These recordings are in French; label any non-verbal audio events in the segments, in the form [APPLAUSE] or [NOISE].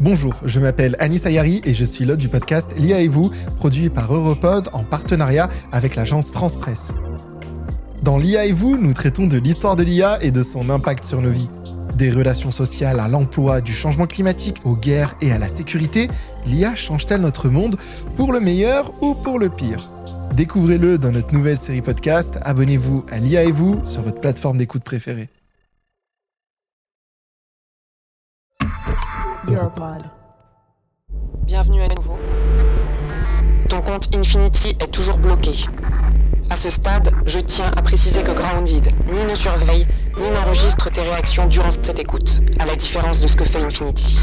Bonjour, je m'appelle Anis Ayari et je suis l'hôte du podcast L'IA et vous, produit par Europod en partenariat avec l'agence France Presse. Dans L'IA et vous, nous traitons de l'histoire de l'IA et de son impact sur nos vies. Des relations sociales à l'emploi, du changement climatique aux guerres et à la sécurité, l'IA change-t-elle notre monde pour le meilleur ou pour le pire? Découvrez-le dans notre nouvelle série podcast. Abonnez-vous à l'IA et vous sur votre plateforme d'écoute préférée. Bienvenue à nouveau. Ton compte Infinity est toujours bloqué. À ce stade, je tiens à préciser que Grounded ni ne surveille, ni n'enregistre tes réactions durant cette écoute, à la différence de ce que fait Infinity.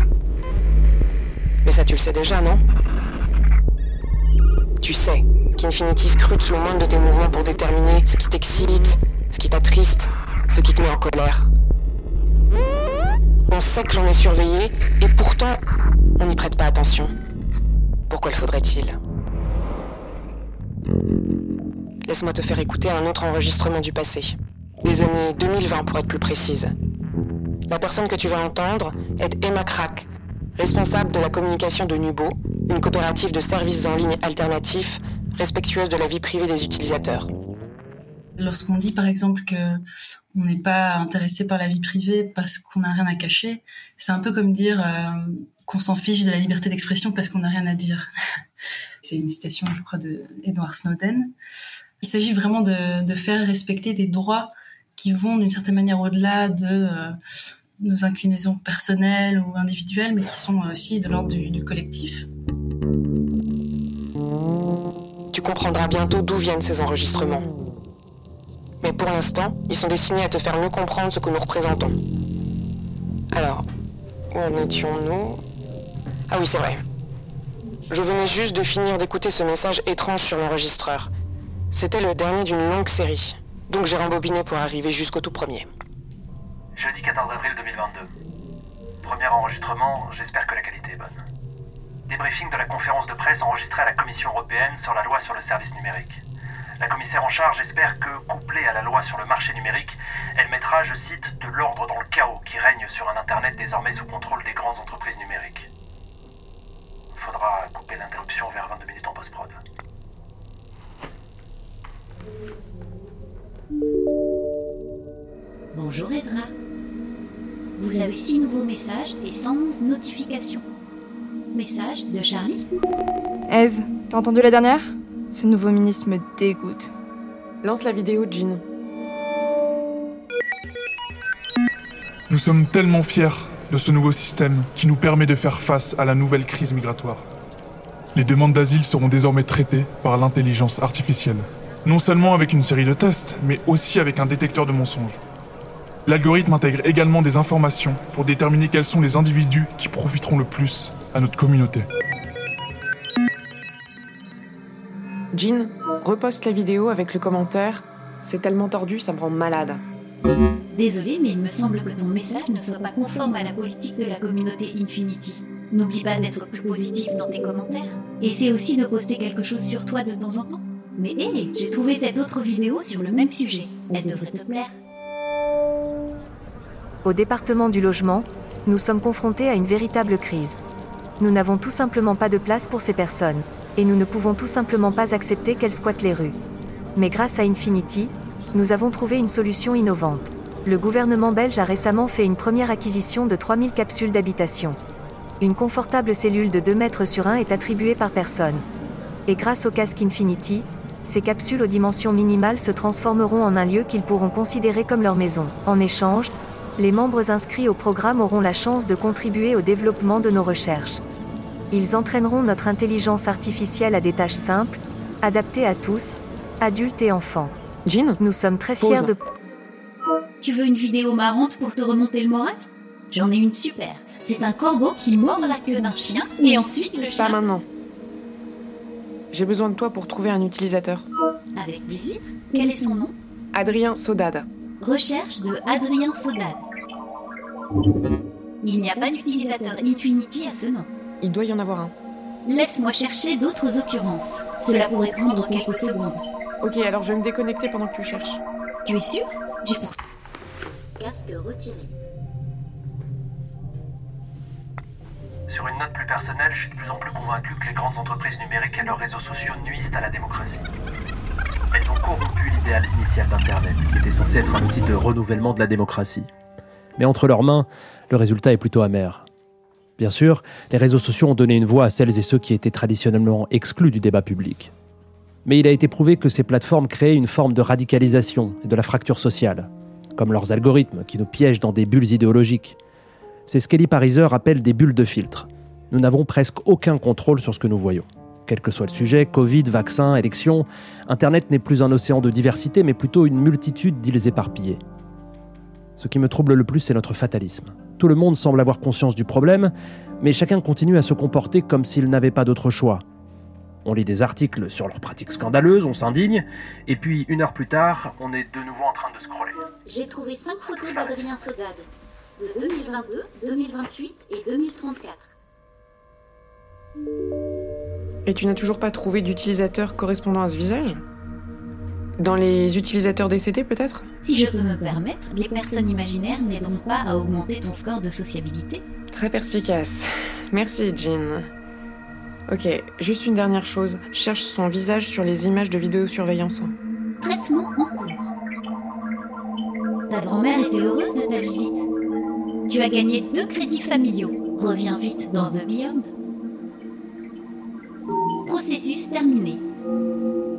Mais ça tu le sais déjà, non? Tu sais qu'Infinity scrute le moindre de tes mouvements pour déterminer ce qui t'excite, ce qui t'attriste, ce qui te met en colère. On sait que l'on est surveillé, et pourtant, on n'y prête pas attention. Pourquoi le faudrait-il? Laisse-moi te faire écouter un autre enregistrement du passé. Des années 2020 pour être plus précise. La personne que tu vas entendre est Emma Crack, responsable de la communication de Nubo, une coopérative de services en ligne alternatifs respectueuse de la vie privée des utilisateurs. Lorsqu'on dit par exemple que on n'est pas intéressé par la vie privée parce qu'on n'a rien à cacher, c'est un peu comme dire euh, qu'on s'en fiche de la liberté d'expression parce qu'on n'a rien à dire. [LAUGHS] c'est une citation, je crois, de Edward Snowden. Il s'agit vraiment de, faire respecter des droits qui vont d'une certaine manière au-delà de euh, nos inclinaisons personnelles ou individuelles, mais qui sont aussi de l'ordre du, collectif. Tu comprendras bientôt d'où viennent ces enregistrements. Mais pour l'instant, ils sont destinés à te faire mieux comprendre ce que nous représentons. Alors, où en étions-nous? Ah oui, c'est vrai. Je venais juste de finir d'écouter ce message étrange sur l'enregistreur. C'était le dernier d'une longue série. Donc j'ai rembobiné pour arriver jusqu'au tout premier. Jeudi 14 avril 2022. Premier enregistrement, j'espère que la qualité est bonne. Débriefing de la conférence de presse enregistrée à la Commission européenne sur la loi sur le service numérique. La commissaire en charge espère que, à la loi sur le marché numérique, elle mettra, je cite, de l'ordre dans le chaos qui règne sur un Internet désormais sous contrôle des grandes entreprises numériques. Faudra couper l'interruption vers 22 minutes en post-prod. Bonjour Ezra. Vous avez six nouveaux messages et 111 notifications. Message de Charlie. Ez, t'as entendu la dernière? Ce nouveau ministre me dégoûte. Lance la vidéo, Jean. Nous sommes tellement fiers de ce nouveau système qui nous permet de faire face à la nouvelle crise migratoire. Les demandes d'asile seront désormais traitées par l'intelligence artificielle non seulement avec une série de tests, mais aussi avec un détecteur de mensonges. L'algorithme intègre également des informations pour déterminer quels sont les individus qui profiteront le plus à notre communauté. Jean, reposte la vidéo avec le commentaire C'est tellement tordu, ça me rend malade. Désolé, mais il me semble que ton message ne soit pas conforme à la politique de la communauté Infinity. N'oublie pas d'être plus positif dans tes commentaires. Essaie aussi de poster quelque chose sur toi de temps en temps. Mais hé, j'ai trouvé cette autre vidéo sur le même sujet. Elle devrait te plaire. Au département du logement, nous sommes confrontés à une véritable crise. Nous n'avons tout simplement pas de place pour ces personnes, et nous ne pouvons tout simplement pas accepter qu'elles squattent les rues. Mais grâce à Infinity, nous avons trouvé une solution innovante. Le gouvernement belge a récemment fait une première acquisition de 3000 capsules d'habitation. Une confortable cellule de 2 mètres sur 1 est attribuée par personne. Et grâce au casque Infinity, ces capsules aux dimensions minimales se transformeront en un lieu qu'ils pourront considérer comme leur maison. En échange, les membres inscrits au programme auront la chance de contribuer au développement de nos recherches. Ils entraîneront notre intelligence artificielle à des tâches simples, adaptées à tous, adultes et enfants. Jean Nous sommes très fiers de... Tu veux une vidéo marrante pour te remonter le moral? J'en ai une super. C'est un corbeau qui mord la queue d'un chien et ensuite le chien... Pas maintenant. J'ai besoin de toi pour trouver un utilisateur. Avec plaisir. Quel est son nom? Adrien Sodade. Recherche de Adrien Sodade. Il n'y a pas d'utilisateur Infinity à ce nom. Il doit y en avoir un. Laisse-moi chercher d'autres occurrences. Cela pourrait prendre quelques secondes. Ok, alors je vais me déconnecter pendant que tu cherches. Tu es sûr? J'ai pour... Casque retiré. Sur une note plus personnelle, je suis de plus en plus convaincu que les grandes entreprises numériques et leurs réseaux sociaux nuisent à la démocratie. Elles ont corrompu l'idéal initial d'Internet, qui était censé être un outil de renouvellement de la démocratie. Mais entre leurs mains, le résultat est plutôt amer. Bien sûr, les réseaux sociaux ont donné une voix à celles et ceux qui étaient traditionnellement exclus du débat public. Mais il a été prouvé que ces plateformes créaient une forme de radicalisation et de la fracture sociale, comme leurs algorithmes qui nous piègent dans des bulles idéologiques. C'est ce qu'Elie Pariser appelle des bulles de filtre. Nous n'avons presque aucun contrôle sur ce que nous voyons. Quel que soit le sujet, Covid, vaccin, élection, Internet n'est plus un océan de diversité, mais plutôt une multitude d'îles éparpillées. Ce qui me trouble le plus, c'est notre fatalisme. Tout le monde semble avoir conscience du problème, mais chacun continue à se comporter comme s'il n'avait pas d'autre choix. On lit des articles sur leurs pratiques scandaleuses, on s'indigne, et puis une heure plus tard, on est de nouveau en train de scroller. J'ai trouvé 5 photos d'Adrien Sodade, de 2022, 2028 et 2034. Et tu n'as toujours pas trouvé d'utilisateur correspondant à ce visage? Dans les utilisateurs décédés peut-être? Si je peux me permettre, les personnes imaginaires n'aident pas à augmenter ton score de sociabilité. Très perspicace. Merci Jean. Ok, juste une dernière chose. Cherche son visage sur les images de vidéosurveillance. Traitement en cours. Ta grand-mère était heureuse de ta visite. Tu as gagné deux crédits familiaux. Reviens vite dans The Beyond. Processus terminé.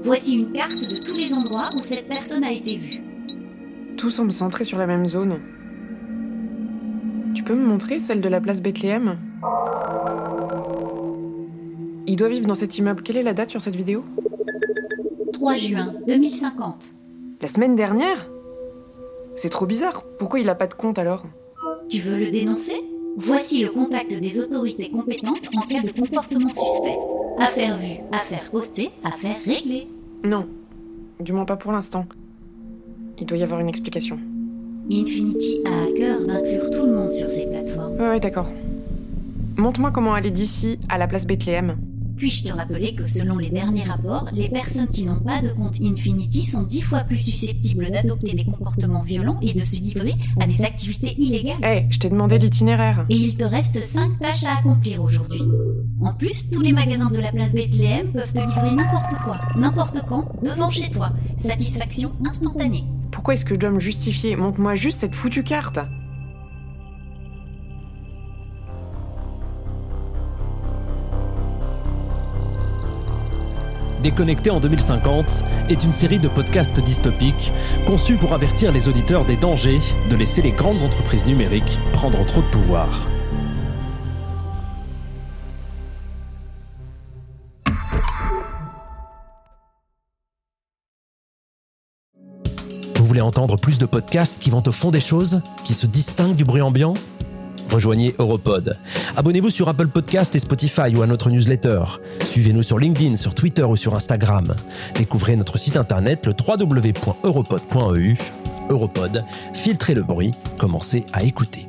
Voici une carte de tous les endroits où cette personne a été vue. Tout semble centré sur la même zone. Tu peux me montrer celle de la place Bethléem? Il doit vivre dans cet immeuble. Quelle est la date sur cette vidéo? 3 juin 2050. La semaine dernière? C'est trop bizarre. Pourquoi il a pas de compte alors? Tu veux le dénoncer? Voici le contact des autorités compétentes en cas de comportement suspect. Affaire vue, affaire postée, affaire réglée. Non. Du moins pas pour l'instant. Il doit y avoir une explication. Infinity a à cœur d'inclure tout le monde sur ses plateformes. Ouais, ouais, d'accord. Montre-moi comment aller d'ici à la place Bethléem. Puis-je te rappeler que selon les derniers rapports, les personnes qui n'ont pas de compte Infinity sont dix fois plus susceptibles d'adopter des comportements violents et de se livrer à des activités illégales. Hé, je t'ai demandé l'itinéraire. Et il te reste 5 tâches à accomplir aujourd'hui. En plus, tous les magasins de la place Bethléem peuvent te livrer n'importe quoi, n'importe quand, devant chez toi. Satisfaction instantanée. Pourquoi est-ce que je dois me justifier? Montre-moi juste cette foutue carte. Déconnecté en 2050 est une série de podcasts dystopiques conçus pour avertir les auditeurs des dangers de laisser les grandes entreprises numériques prendre trop de pouvoir. Vous voulez entendre plus de podcasts qui vont au fond des choses, qui se distinguent du bruit ambiant? Rejoignez Europod. Abonnez-vous sur Apple Podcast et Spotify ou à notre newsletter. Suivez-nous sur LinkedIn, sur Twitter ou sur Instagram. Découvrez notre site internet le www.europod.eu. Europod, filtrez le bruit, commencez à écouter.